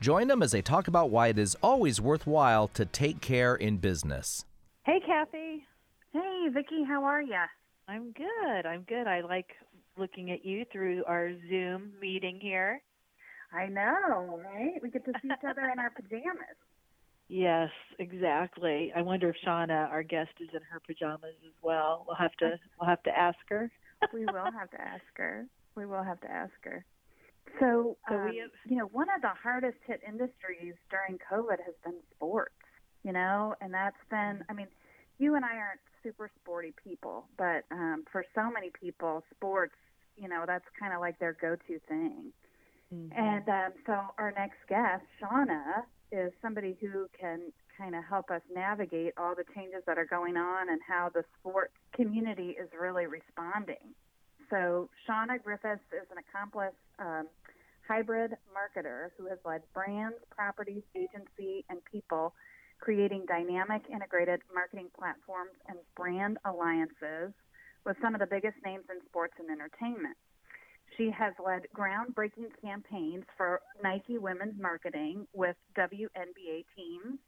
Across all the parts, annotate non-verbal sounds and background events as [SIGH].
Join them as they talk about why it is always worthwhile to take care in business. Hey, Kathy. Hey, Vicki, how are you? I'm good. I'm good. I like looking at you through our Zoom meeting here. I know, right? We get to see each other in our pajamas. [LAUGHS] Yes, exactly. I wonder if Shauna, our guest, is in her pajamas as well. We'll have to we'll have to ask her. [LAUGHS] we will have to ask her. We will have to ask her. So, um, we have- you know, one of the hardest hit industries during COVID has been sports, you know, and that's been, I mean, you and I aren't super sporty people, but um, for so many people, sports, you know, that's kind of like their go to thing. Mm-hmm. And um, so our next guest, Shauna, is somebody who can kind of help us navigate all the changes that are going on and how the sports community is really responding. So Shauna Griffiths is an accomplished um, hybrid marketer who has led brands, properties, agency, and people creating dynamic integrated marketing platforms and brand alliances with some of the biggest names in sports and entertainment. She has led groundbreaking campaigns for Nike women's marketing with WNBA teams,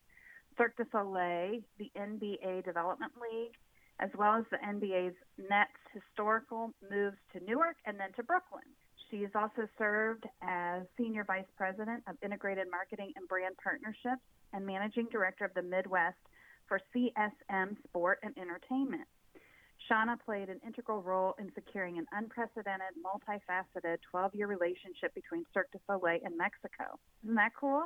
Cirque du Soleil, the NBA Development League, as well as the NBA's Nets historical moves to Newark and then to Brooklyn. She has also served as Senior Vice President of Integrated Marketing and Brand Partnerships and Managing Director of the Midwest for CSM Sport and Entertainment. Shauna played an integral role in securing an unprecedented, multifaceted 12 year relationship between Cirque du Soleil and Mexico. Isn't that cool?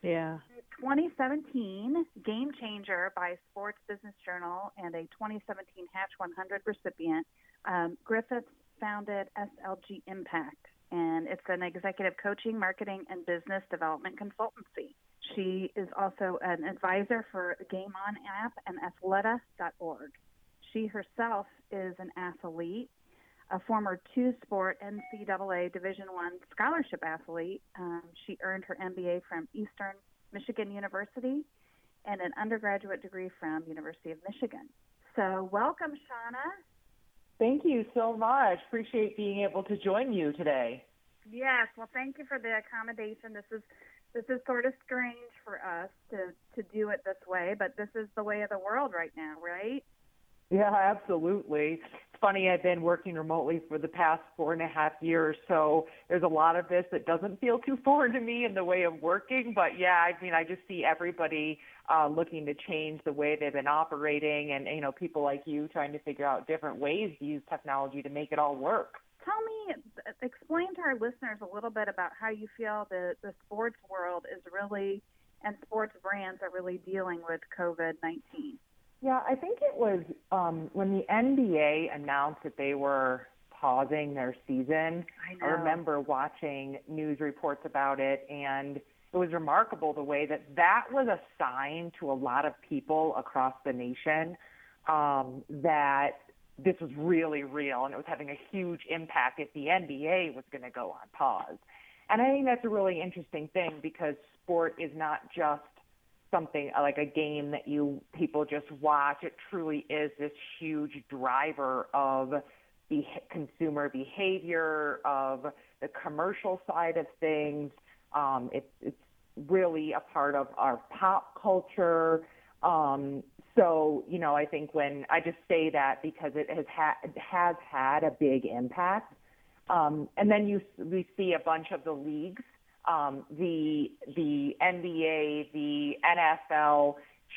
Yeah. 2017 Game Changer by Sports Business Journal and a 2017 Hatch 100 recipient, um, Griffiths founded SLG Impact, and it's an executive coaching, marketing, and business development consultancy. She is also an advisor for Game On app and Athleta.org. She herself is an athlete, a former two-sport NCAA Division One scholarship athlete. Um, she earned her MBA from Eastern Michigan University and an undergraduate degree from University of Michigan. So, welcome, Shauna. Thank you so much. Appreciate being able to join you today. Yes, well, thank you for the accommodation. This is this is sort of strange for us to to do it this way, but this is the way of the world right now, right? Yeah, absolutely. It's funny, I've been working remotely for the past four and a half years, so there's a lot of this that doesn't feel too [LAUGHS] foreign to me in the way of working. But yeah, I mean, I just see everybody uh, looking to change the way they've been operating, and you know, people like you trying to figure out different ways to use technology to make it all work. Tell me, explain to our listeners a little bit about how you feel the the sports world is really and sports brands are really dealing with COVID nineteen. Yeah, I think it was um, when the NBA announced that they were pausing their season. I know. remember watching news reports about it, and it was remarkable the way that that was a sign to a lot of people across the nation um, that this was really real and it was having a huge impact if the NBA was going to go on pause. And I think that's a really interesting thing because sport is not just something uh, like a game that you people just watch. It truly is this huge driver of the consumer behavior, of the commercial side of things. Um, it, it's really a part of our pop culture. Um, so, you know, I think when I just say that because it has had has had a big impact. Um, and then you we see a bunch of the leagues um, the the NBA, the NFL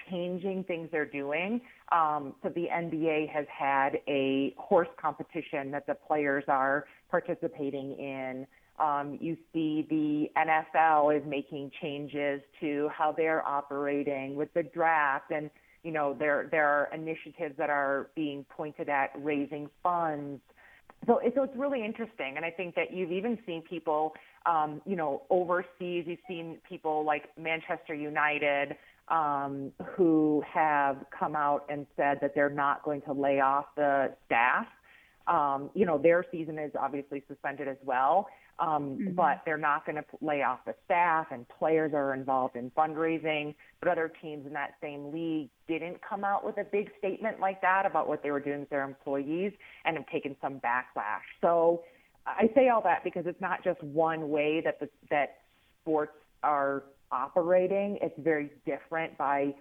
changing things they're doing. Um, so the NBA has had a horse competition that the players are participating in. Um, you see the NFL is making changes to how they're operating with the draft, and you know there there are initiatives that are being pointed at raising funds so, so it's really interesting, and I think that you've even seen people, um, you know, overseas. You've seen people like Manchester United um, who have come out and said that they're not going to lay off the staff. Um, you know, their season is obviously suspended as well, um, mm-hmm. but they're not going to lay off the staff, and players are involved in fundraising. But other teams in that same league didn't come out with a big statement like that about what they were doing with their employees and have taken some backlash. So I say all that because it's not just one way that the, that sports are operating. It's very different by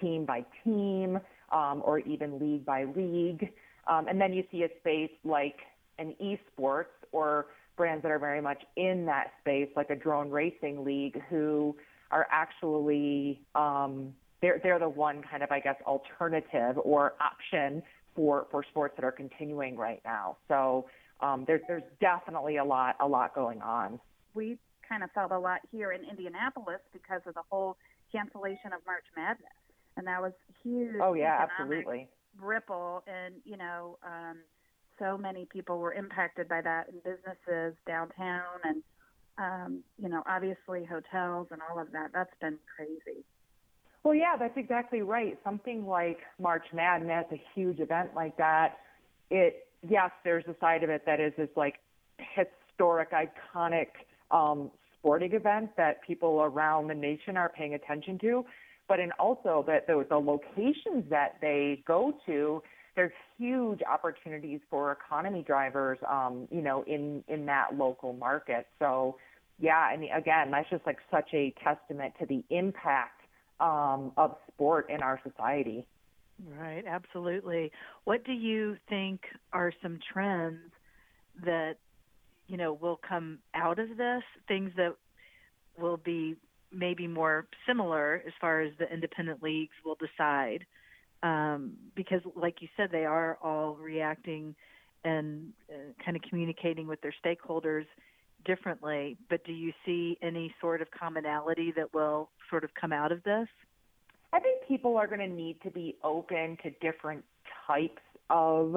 team by team um, or even league by league. Um, and then you see a space like an esports or brands that are very much in that space, like a drone racing league, who are actually um, they're they're the one kind of I guess alternative or option for for sports that are continuing right now. So um, there's there's definitely a lot a lot going on. We kind of felt a lot here in Indianapolis because of the whole cancellation of March Madness, and that was huge. Oh yeah, absolutely. Ripple, and you know, um, so many people were impacted by that in businesses downtown, and um, you know, obviously hotels and all of that. That's been crazy. Well, yeah, that's exactly right. Something like March Madness, a huge event like that. It yes, there's a side of it that is this like historic, iconic um, sporting event that people around the nation are paying attention to, but in also that the, the locations that they go to, there's huge opportunities for economy drivers, um, you know, in in that local market. So, yeah, I mean, again, that's just like such a testament to the impact um, of sport in our society. Right, absolutely. What do you think are some trends that you know will come out of this things that will be maybe more similar as far as the independent leagues will decide. Um, because like you said they are all reacting and uh, kind of communicating with their stakeholders differently. But do you see any sort of commonality that will sort of come out of this? I think people are going to need to be open to different types of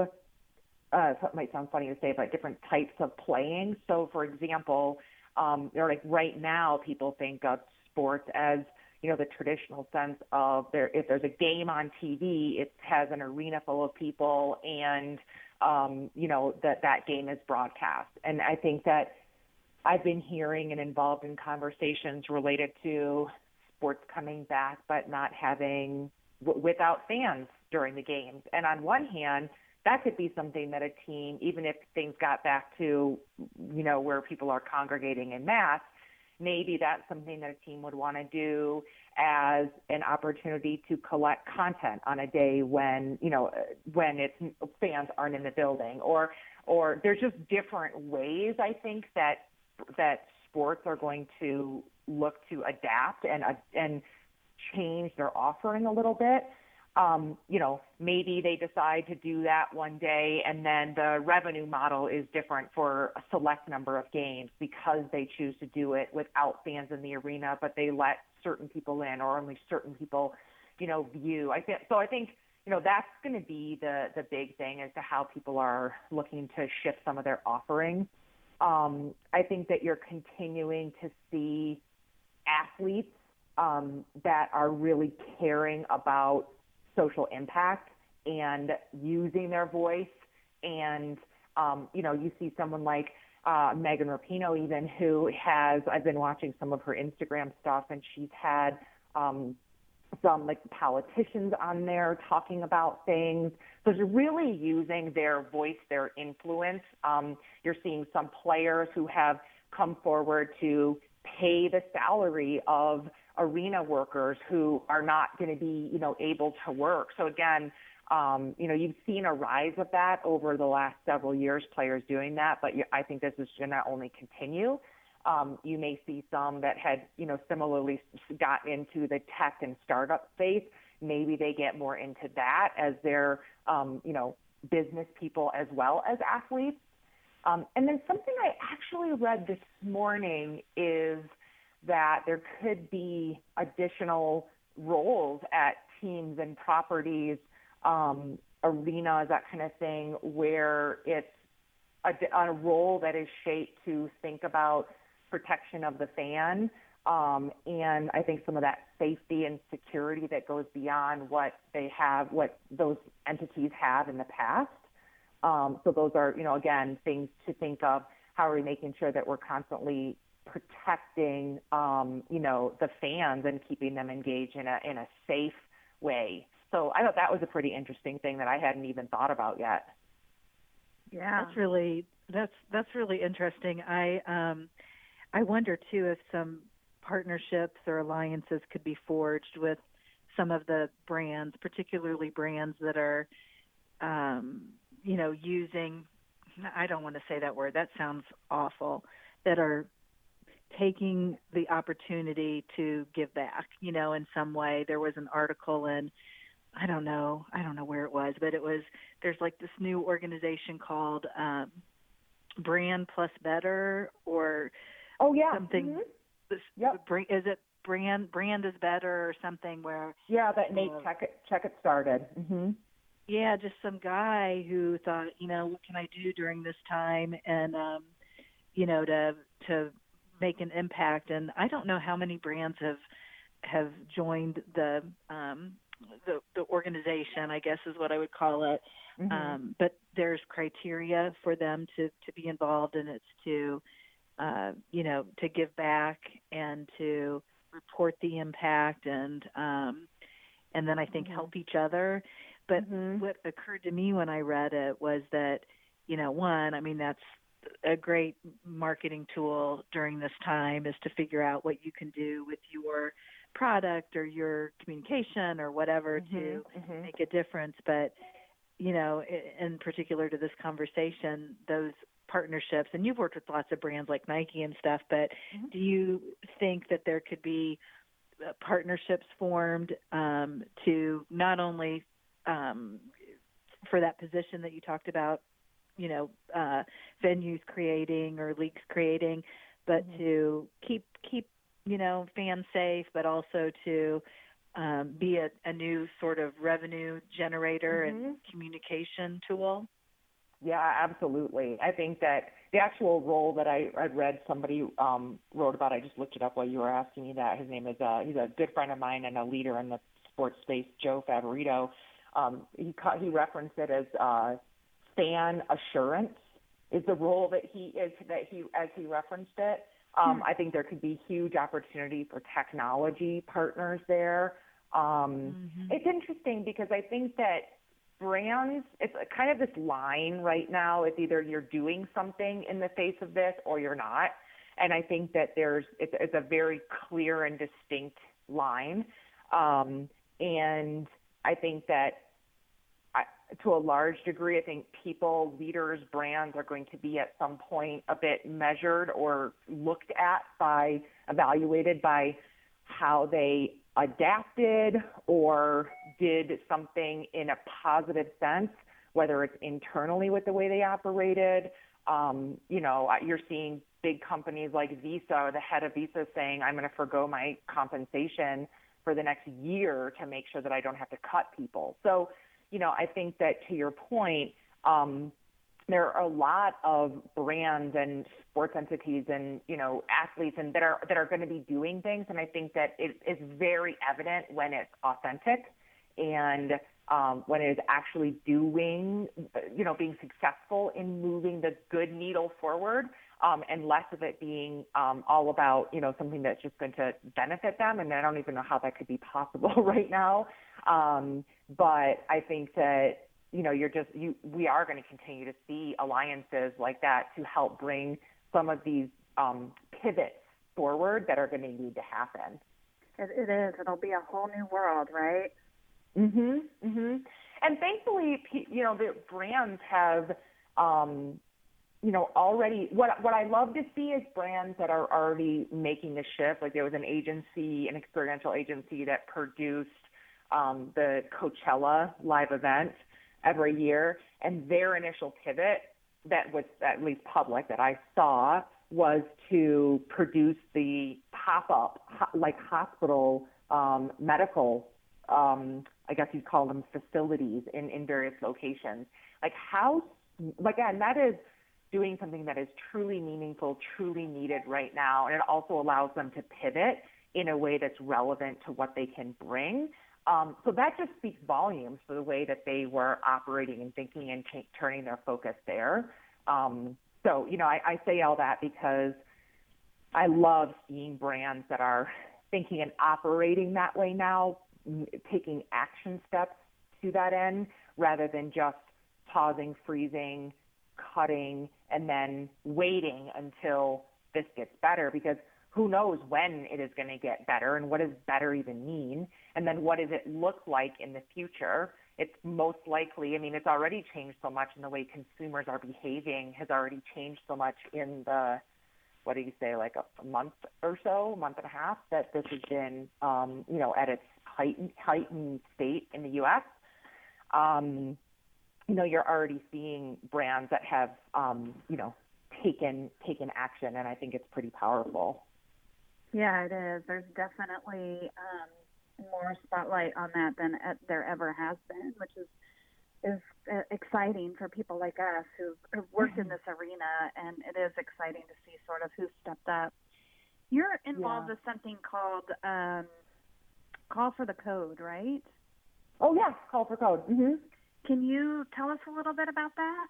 uh, it might sound funny to say, but different types of playing. So, for example, um, or like right now, people think of sports as you know the traditional sense of there. If there's a game on TV, it has an arena full of people, and um, you know that that game is broadcast. And I think that I've been hearing and involved in conversations related to sports coming back, but not having w- without fans during the games. And on one hand that could be something that a team, even if things got back to, you know, where people are congregating in mass, maybe that's something that a team would want to do as an opportunity to collect content on a day when, you know, when it's fans aren't in the building. Or, or there's just different ways I think that, that sports are going to look to adapt and, and change their offering a little bit um, you know, maybe they decide to do that one day and then the revenue model is different for a select number of games because they choose to do it without fans in the arena, but they let certain people in or only certain people, you know, view. I think so I think, you know, that's going to be the the big thing as to how people are looking to shift some of their offerings. Um, I think that you're continuing to see athletes um, that are really caring about social impact and using their voice. And, um, you know, you see someone like uh, Megan Rapinoe, even who has, I've been watching some of her Instagram stuff, and she's had um, some like politicians on there talking about things. So she's really using their voice, their influence. Um, you're seeing some players who have come forward to pay the salary of arena workers who are not going to be, you know, able to work. So again, um, you know, you've seen a rise of that over the last several years, players doing that, but I think this is going to only continue. Um, you may see some that had, you know, similarly got into the tech and startup space. Maybe they get more into that as their, um, you know, business people as well as athletes. Um, and then something I actually read this morning is – that there could be additional roles at teams and properties, um, arenas, that kind of thing, where it's a, a role that is shaped to think about protection of the fan. Um, and I think some of that safety and security that goes beyond what they have, what those entities have in the past. Um, so those are, you know, again, things to think of. How are we making sure that we're constantly protecting, um, you know, the fans and keeping them engaged in a in a safe way? So I thought that was a pretty interesting thing that I hadn't even thought about yet. Yeah, that's really that's that's really interesting. I um, I wonder too if some partnerships or alliances could be forged with some of the brands, particularly brands that are, um, you know, using. I don't want to say that word. That sounds awful. That are taking the opportunity to give back, you know, in some way. There was an article in I don't know, I don't know where it was, but it was there's like this new organization called um Brand Plus Better or oh yeah something mm-hmm. this yep. is it brand brand is better or something where yeah that Nate uh, check it check it started mm-hmm. yeah just some guy who thought you know what can I do during this time and um you know to to make an impact and I don't know how many brands have have joined the um the the organization, I guess is what I would call it. Mm-hmm. Um, but there's criteria for them to to be involved, and it's to uh, you know to give back and to report the impact and um, and then I think mm-hmm. help each other. But mm-hmm. what occurred to me when I read it was that you know one, I mean that's a great marketing tool during this time is to figure out what you can do with your product or your communication or whatever mm-hmm, to mm-hmm. make a difference but you know in particular to this conversation those partnerships and you've worked with lots of brands like Nike and stuff but mm-hmm. do you think that there could be uh, partnerships formed um, to not only um, for that position that you talked about you know uh, venues creating or leagues creating but mm-hmm. to keep keep you know, fan safe, but also to um, be a, a, new sort of revenue generator mm-hmm. and communication tool? Yeah, absolutely. I think that the actual role that I, I read somebody um, wrote about, I just looked it up while you were asking me that. His name is, uh, he's a good friend of mine and a leader in the sports space, Joe Favorito. Um, he, he referenced it as uh, fan assurance is the role that he is that he as he referenced it um, I think there could be huge opportunity for technology partners there. Um, mm-hmm. It's interesting because I think that brands, it's kind of this line right now. It's either you're doing something in the face of this or you're not. And I think that there's, it's, it's a very clear and distinct line. Um, and I think that to a large degree, I think people, leaders, brands are going to be at some point a bit measured or looked at by, evaluated by how they adapted or did something in a positive sense, whether it's internally with the way they operated. Um, you know, you're seeing big companies like Visa, the head of Visa saying, I'm going to forego my compensation for the next year to make sure that I don't have to cut people. So, you know, I think that to your point, um, there are a lot of brands and sports entities and you know athletes and that are that are going to be doing things and i think that it is very evident when it's authentic and um, when it is actually doing you know being successful in moving the good needle forward um, and less of it being um, all about you know something that's just going to benefit them and i don't even know how that could be possible [LAUGHS] right now um, but I think that you know you're just you we are going to continue to see alliances like that to help bring some of these um, pivots forward that are going to need to happen. It, it is. It'll be a whole new world, right? Mhm. Mhm. And thankfully, you know, the brands have, um, you know, already. What what I love to see is brands that are already making the shift. Like there was an agency, an experiential agency that produced um, the Coachella live event every year, and their initial pivot that was at least public that I saw was to produce the pop-up like hospital um, medical um, I guess you'd call them facilities in, in various locations. Like how, like again, that is doing something that is truly meaningful, truly needed right now, and it also allows them to pivot in a way that's relevant to what they can bring. Um, so that just speaks volumes for the way that they were operating and thinking and t- turning their focus there. Um, so, you know, I, I say all that because I love seeing brands that are thinking and operating that way now, taking action steps to that end rather than just pausing, freezing, cutting, and then waiting until this gets better because who knows when it is going to get better and what does better even mean? And then what does it look like in the future? It's most likely, I mean, it's already changed so much in the way consumers are behaving has already changed so much in the, what do you say, like a, month or so, month and a half, that this has been, um, you know, at its heightened, heightened state in the U.S. Um, you know, you're already seeing brands that have, um, you know, taken taken action, and I think it's pretty powerful. Yeah, it is. There's definitely um, more spotlight on that than there ever has been, which is is uh, exciting for people like us who have worked in mm-hmm. this arena, and it is exciting to see sort of who stepped up. You're involved yeah. with something called um, Call for the Code, right? Oh yeah, Call for Code. Mm-hmm. Can you tell us a little bit about that?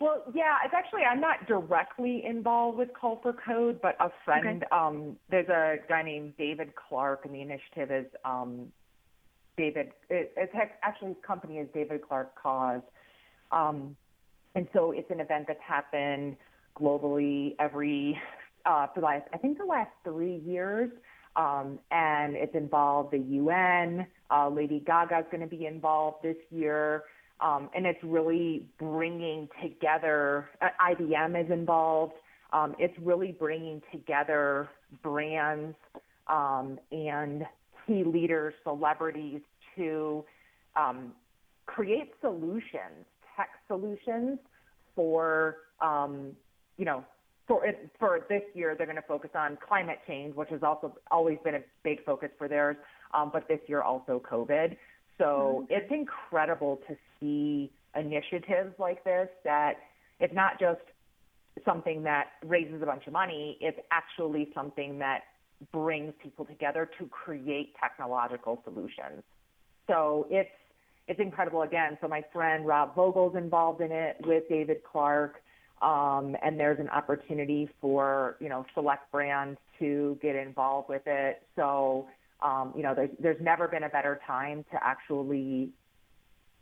Well, yeah, it's actually I'm not directly involved with Call for Code, but a friend. Okay. Um, there's a guy named David Clark, and the initiative is um, David. It, it's actually his company is David Clark Cause, um, and so it's an event that's happened globally every uh, for the last I think the last three years. Um, and it's involved the UN. Uh, Lady Gaga is going to be involved this year. Um, and it's really bringing together, uh, IBM is involved. Um, it's really bringing together brands um, and key leaders, celebrities to um, create solutions, tech solutions for, um, you know, for for this year, they're going to focus on climate change, which has also always been a big focus for theirs. Um, but this year also COVID. So mm-hmm. it's incredible to see initiatives like this that it's not just something that raises a bunch of money, it's actually something that brings people together to create technological solutions. So it's it's incredible again. So my friend Rob Vogel's involved in it with David Clark. Um, and there's an opportunity for you know select brands to get involved with it. So um, you know, there's there's never been a better time to actually,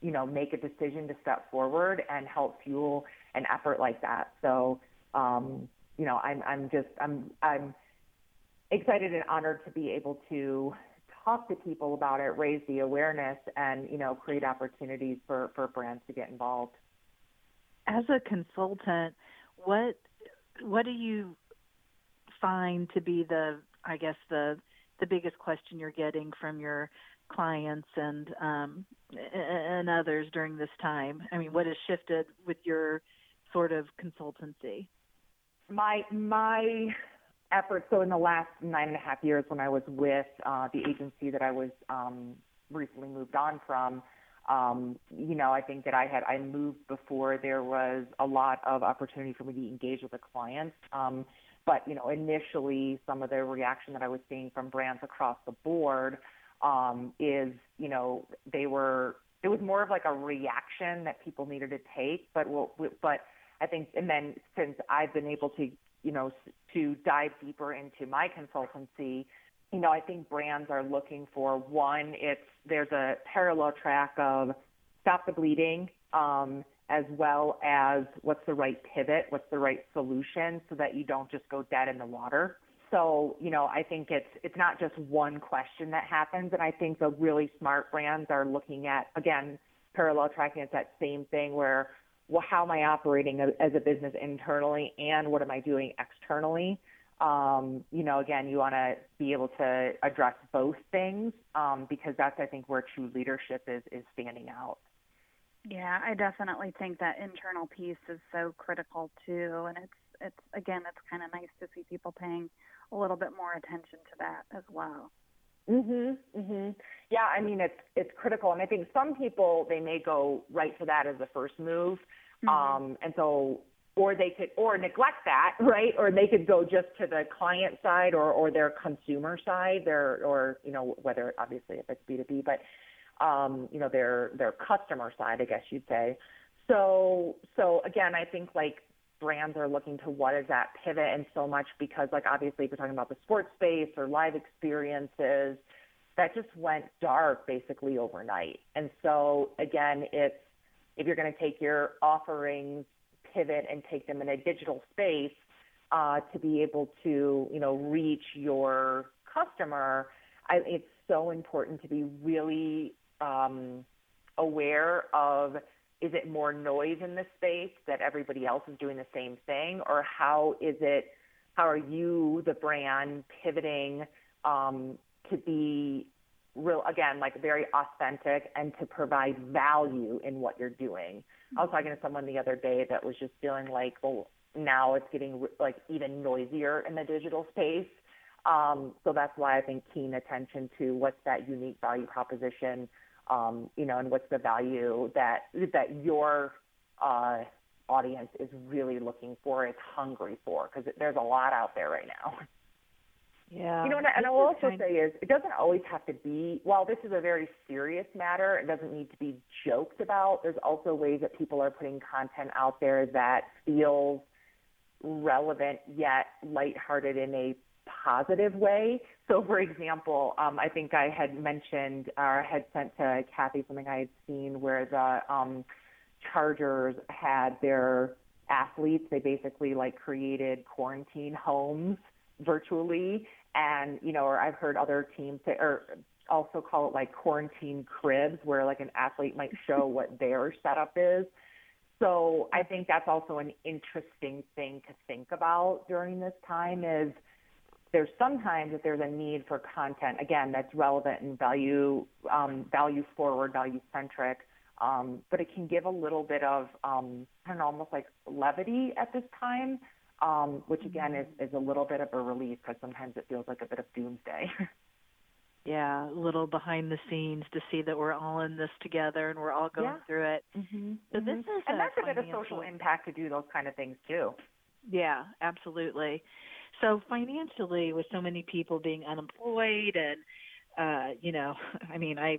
you know, make a decision to step forward and help fuel an effort like that. So, um, you know, I'm I'm just I'm I'm excited and honored to be able to talk to people about it, raise the awareness, and you know, create opportunities for for brands to get involved. As a consultant, what what do you find to be the I guess the the biggest question you're getting from your clients and um, and others during this time? I mean, what has shifted with your sort of consultancy? My my efforts. So in the last nine and a half years, when I was with uh, the agency that I was um, recently moved on from, um, you know, I think that I had I moved before there was a lot of opportunity for me to engage with the clients. Um, but you know, initially, some of the reaction that I was seeing from brands across the board um, is, you know, they were it was more of like a reaction that people needed to take. But but I think, and then since I've been able to, you know, to dive deeper into my consultancy, you know, I think brands are looking for one, it's there's a parallel track of stop the bleeding. Um, as well as what's the right pivot, what's the right solution so that you don't just go dead in the water. So, you know, I think it's it's not just one question that happens and I think the really smart brands are looking at again, parallel tracking it's that same thing where well how am I operating as a business internally and what am I doing externally? Um, you know, again, you want to be able to address both things um, because that's I think where true leadership is is standing out. Yeah, I definitely think that internal piece is so critical too, and it's it's again, it's kind of nice to see people paying a little bit more attention to that as well. Mhm. Mhm. Yeah, I mean it's it's critical, and I think some people they may go right to that as the first move, mm-hmm. um, and so or they could or neglect that [LAUGHS] right or they could go just to the client side or or their consumer side their or you know whether obviously if it's b2b but um you know their their customer side i guess you'd say. So so again i think like brands are looking to what is that pivot and so much because like obviously if you're talking about the sports space or live experiences that just went dark basically overnight. And so again it's if you're going to take your offerings pivot and take them in a digital space uh, to be able to, you know, reach your customer, I, it's so important to be really um, aware of is it more noise in the space that everybody else is doing the same thing, or how is it? How are you, the brand, pivoting um, to be real again like very authentic and to provide value in what you're doing i was talking to someone the other day that was just feeling like well now it's getting like even noisier in the digital space um, so that's why i think keen attention to what's that unique value proposition um, you know and what's the value that that your uh, audience is really looking for is hungry for because there's a lot out there right now Yeah. You know, and, and I will also say is it doesn't always have to be. While this is a very serious matter, it doesn't need to be joked about. There's also ways that people are putting content out there that feels relevant yet lighthearted in a positive way. So, for example, um, I think I had mentioned or had sent to Kathy something I had seen where the um, Chargers had their athletes. They basically like created quarantine homes virtually and you know or i've heard other teams say or also call it like quarantine cribs where like an athlete might show [LAUGHS] what their setup is so i think that's also an interesting thing to think about during this time is there's sometimes if there's a need for content again that's relevant and value um, value forward value centric um, but it can give a little bit of um, I don't know, almost like levity at this time um, which again is, is a little bit of a relief because sometimes it feels like a bit of doomsday. [LAUGHS] yeah, a little behind the scenes to see that we're all in this together and we're all going yeah. through it. Mm-hmm. So this is and that's a bit of social impact to do those kind of things too. Yeah, absolutely. So financially, with so many people being unemployed, and uh, you know, [LAUGHS] I mean, I,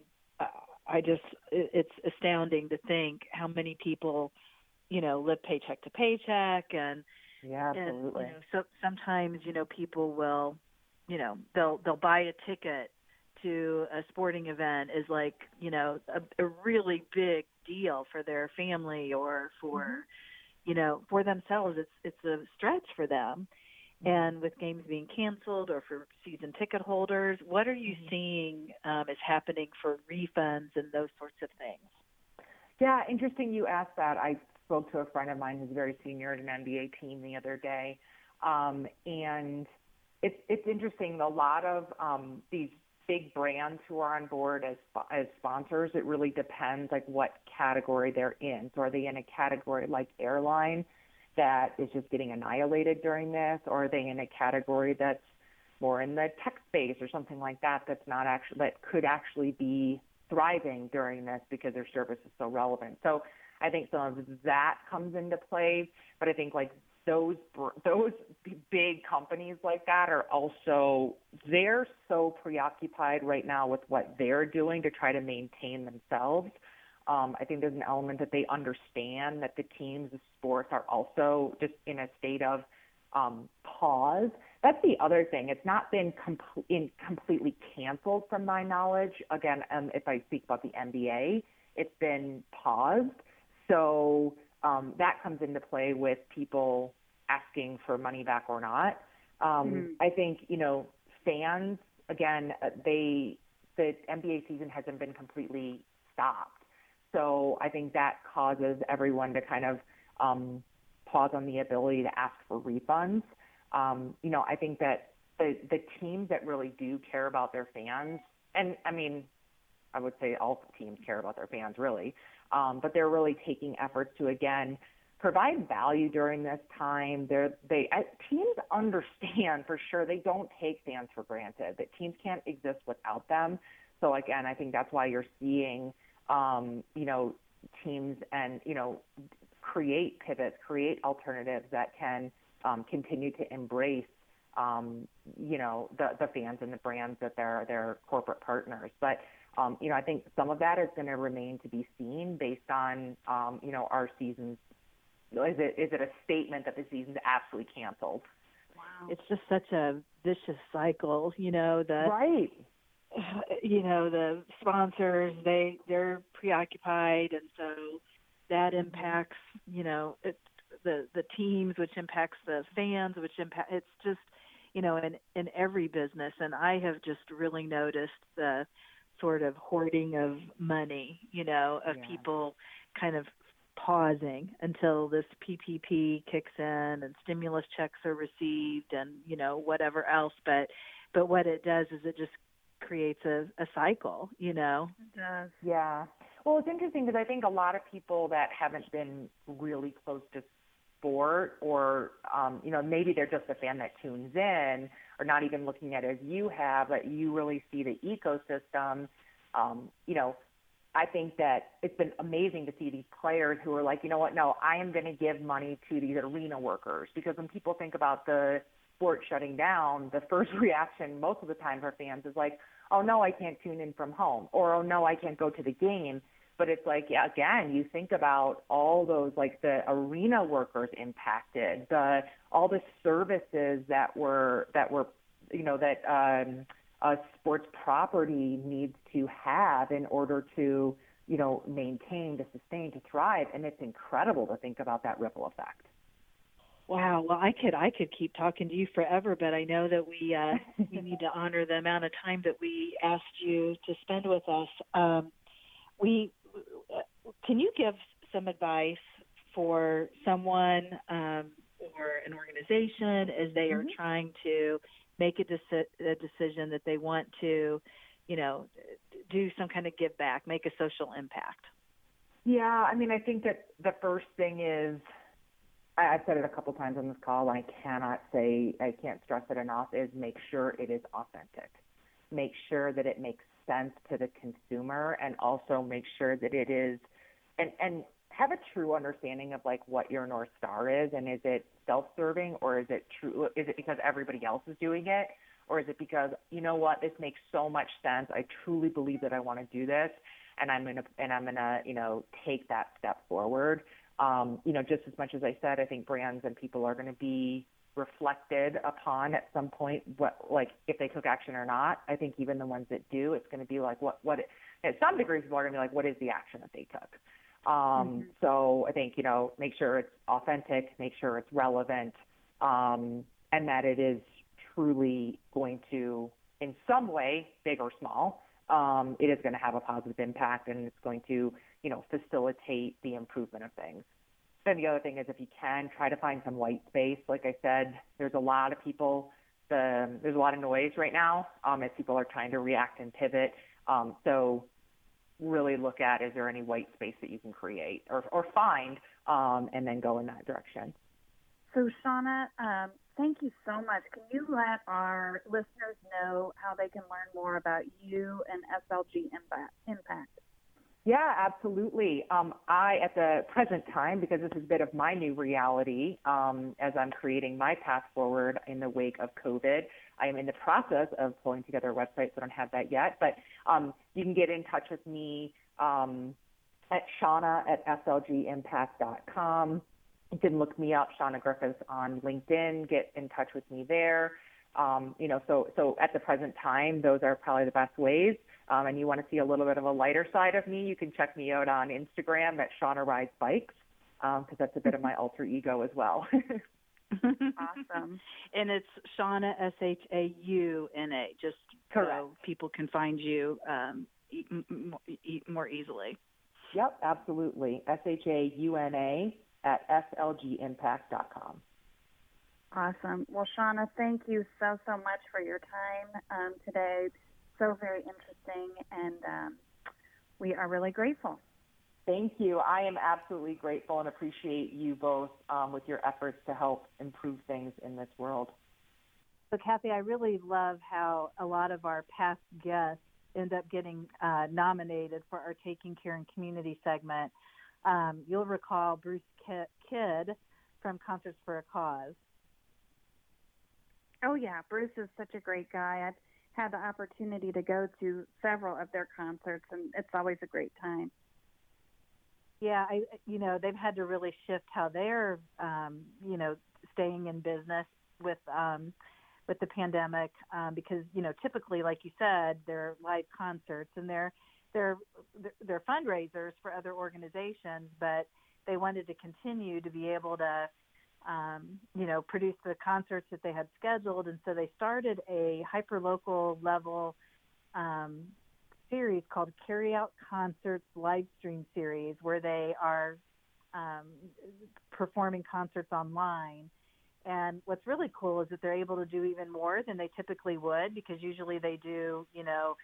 I just, it's astounding to think how many people, you know, live paycheck to paycheck, and Yeah, and absolutely. you know, so sometimes you know people will, you know, they'll they'll buy a ticket to a sporting event is like you know a, a really big deal for their family or for Mm-hmm. you know for themselves it's it's a stretch for them. And with games being canceled or for season ticket holders what are you Mm-hmm. seeing um, is happening for refunds and those sorts of things Yeah, interesting you asked that. I spoke to a friend of mine who's very senior at an NBA team the other day, um, and it's it's interesting. A lot of um, these big brands who are on board as as sponsors, it really depends like what category they're in. So are they in a category like airline that is just getting annihilated during this, or are they in a category that's more in the tech space or something like that that's not actually that could actually be thriving during this because their service is so relevant. So I think some of that comes into play, but I think like those those big companies like that are also they're so preoccupied right now with what they're doing to try to maintain themselves. Um, I think there's an element that they understand that the teams, the sports are also just in a state of um, pause. That's the other thing. It's not been com- in completely canceled from my knowledge. Again, um, if I speak about the NBA, it's been paused. So um, that comes into play with people asking for money back or not. Um, Mhm. I think you know fans again uh, they the NBA season hasn't been completely stopped. So I think that causes everyone to kind of um, pause on the ability to ask for refunds. Um, you know, I think that the the teams that really do care about their fans, and I mean, I would say all teams care about their fans really, um, but they're really taking efforts to again provide value during this time. They're, they uh, teams understand for sure. They don't take fans for granted. That teams can't exist without them. So again, I think that's why you're seeing, um, you know, teams and you know create pivots, create alternatives that can um, continue to embrace um, you know the the fans and the brands that they're their corporate partners. But um, you know, I think some of that is going to remain to be seen based on um, you know our seasons. Is it is it a statement that the season's absolutely canceled? Wow. It's just such a vicious cycle, you know. The right. [SIGHS] You know the sponsors they they're preoccupied, and so that mm-hmm. impacts you know it, the the teams, which impacts the fans, which impact. It's just you know in in every business, and I have just really noticed the sort of hoarding of money, you know, of yeah. people kind of pausing until this PPP kicks in and stimulus checks are received and you know whatever else but but what it does is it just creates a, a cycle you know? It does. Yeah. Well it's interesting because i think a lot of people that haven't been really close to sport or um you know maybe they're just a fan that tunes in or not even looking at it as you have, but you really see the ecosystem. Um, you know, I think that it's been amazing to see these players who are like, you know what, no, I am going to give money to these arena workers. Because when people think about the sport shutting down, the first [LAUGHS] reaction most of the time for fans is like, oh no, I can't tune in from home, or oh no, I can't go to the game. But it's like yeah, again you think about all those like the arena workers impacted the all the services that were that were you know that um a sports property needs to have in order to you know maintain to sustain to thrive. And it's incredible to think about that ripple effect Wow. Well, I could I could keep talking to you forever, but I know that we uh, [LAUGHS] we need to honor the amount of time that we asked you to spend with us. Um, we can you give some advice for someone um, or an organization as they are mm-hmm. trying to make a, deci- a decision that they want to, you know, do some kind of give back, make a social impact? Yeah, I mean, I think that the first thing is I, I've said it a couple times on this call. And I cannot say, I can't stress it enough, is make sure it is authentic. Make sure that it makes sense to the consumer and also make sure that it is and and have a true understanding of like what your north star is and is it self-serving or is it true is it because everybody else is doing it or is it because you know what this makes so much sense i truly believe that i want to do this and i'm to and i'm to you know take that step forward um you know just as much as i said i think brands and people are going to be reflected upon at some point what like if they took action or not i think even the ones that do it's going to be like what what at some degree people are going to be like what is the action that they took um, mm-hmm. So I think, you know, make sure it's authentic, make sure it's relevant, um, and that it is truly going to, in some way, big or small, um, it is going to have a positive impact and it's going to, you know, facilitate the improvement of things. Then the other thing is if you can try to find some white space. Like I said, there's a lot of people, the, there's a lot of noise right now um, as people are trying to react and pivot. Um, so really look at is there any white space that you can create or, or find um, and then go in that direction. So, Shauna, um, thank you so much. Can you let our listeners know how they can learn more about you and SLG Impact? Yeah, absolutely. Um, I, at the present time, because this is a bit of my new reality um, as I'm creating my path forward in the wake of COVID, I am in the process of pulling together a website, so I don't have that yet. But um, you can get in touch with me um, at Shauna at slgimpact.com. You can look me up, Shauna Griffiths, on LinkedIn. Get in touch with me there. Um, you know, so so at the present time, those are probably the best ways. Um, and you want to see a little bit of a lighter side of me, you can check me out on Instagram at Shauna Rides Bikes because um, that's a bit of my [LAUGHS] alter ego as well. [LAUGHS] awesome. And it's Shauna S H A U N A, just Correct. so people can find you um, more easily. Yep, absolutely. S H A U N A at slgimpact.com. Awesome. Well, Shauna, thank you so, so much for your time um, today. So very interesting, and um, we are really grateful. Thank you. I am absolutely grateful and appreciate you both um, with your efforts to help improve things in this world. So, Kathy, I really love how a lot of our past guests end up getting uh, nominated for our Taking Care and Community segment. Um, you'll recall Bruce Kidd from Concerts for a Cause. Oh yeah, Bruce is such a great guy. I've had the opportunity to go to several of their concerts, and it's always a great time. Yeah, I you know they've had to really shift how they're um, you know staying in business with um, with the pandemic um, because you know typically, like you said, they're live concerts and they're they're they're fundraisers for other organizations, but they wanted to continue to be able to um, you know produce the concerts that they had scheduled, and so they started a hyper local level um, series called Carry Out Concerts live stream series, where they are um, performing concerts online. And what's really cool is that they're able to do even more than they typically would because usually they do, you know,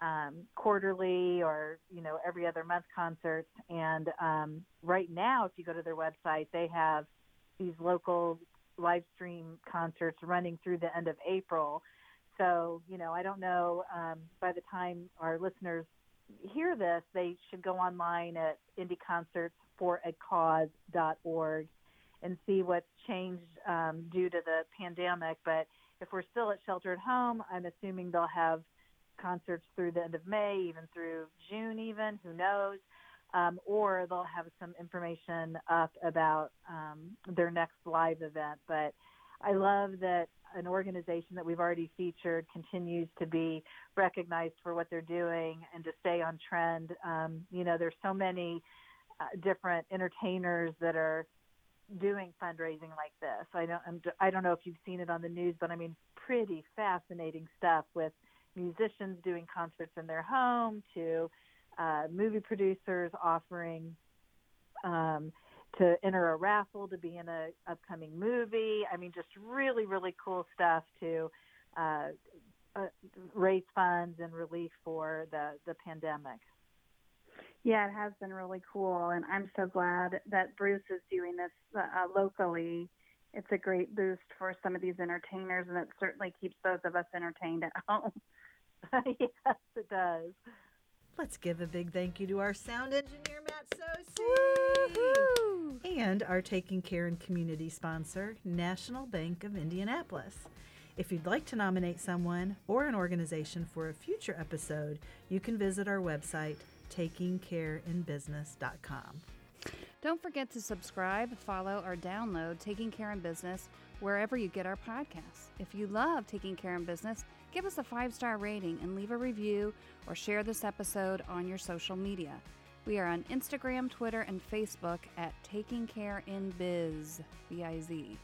um, quarterly or you know every other month concerts. And um, right now, if you go to their website, they have these local live stream concerts running through the end of April. So you know, I don't know. Um, by the time our listeners hear this, they should go online at indyconcertsforacause.org and see what's changed um, due to the pandemic. But if we're still at shelter at home, I'm assuming they'll have concerts through the end of May, even through June, even who knows. Um, or they'll have some information up about um, their next live event. But I love that an organization that we've already featured continues to be recognized for what they're doing and to stay on trend. Um, you know, there's so many uh, different entertainers that are doing fundraising like this. I don't I'm, I don't know if you've seen it on the news, but I mean pretty fascinating stuff with musicians doing concerts in their home to uh, movie producers offering um, to enter a raffle to be in a upcoming movie. I mean, just really, really cool stuff to uh, uh, raise funds and relief for the the pandemic. Yeah, it has been really cool, and I'm so glad that Bruce is doing this uh, locally. It's a great boost for some of these entertainers, and it certainly keeps those of us entertained at [LAUGHS] home. [LAUGHS] yes, it does. Let's give a big thank you to our sound engineer, Matt Sosi, and our Taking Care and Community sponsor, National Bank of Indianapolis. If you'd like to nominate someone or an organization for a future episode, you can visit our website, takingcareinbusiness.com. Don't forget to subscribe, follow, or download Taking Care in Business wherever you get our podcasts. If you love Taking Care in Business, give us a five star rating and leave a review or share this episode on your social media. We are on Instagram, Twitter, and Facebook at Taking Care in Biz, B-I-Z.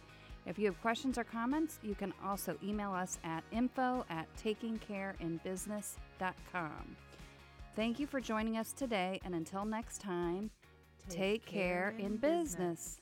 If you have questions or comments, you can also email us at info at takingcareinbusiness.com. Thank you for joining us today, and until next time, take, take care, care, in business. business.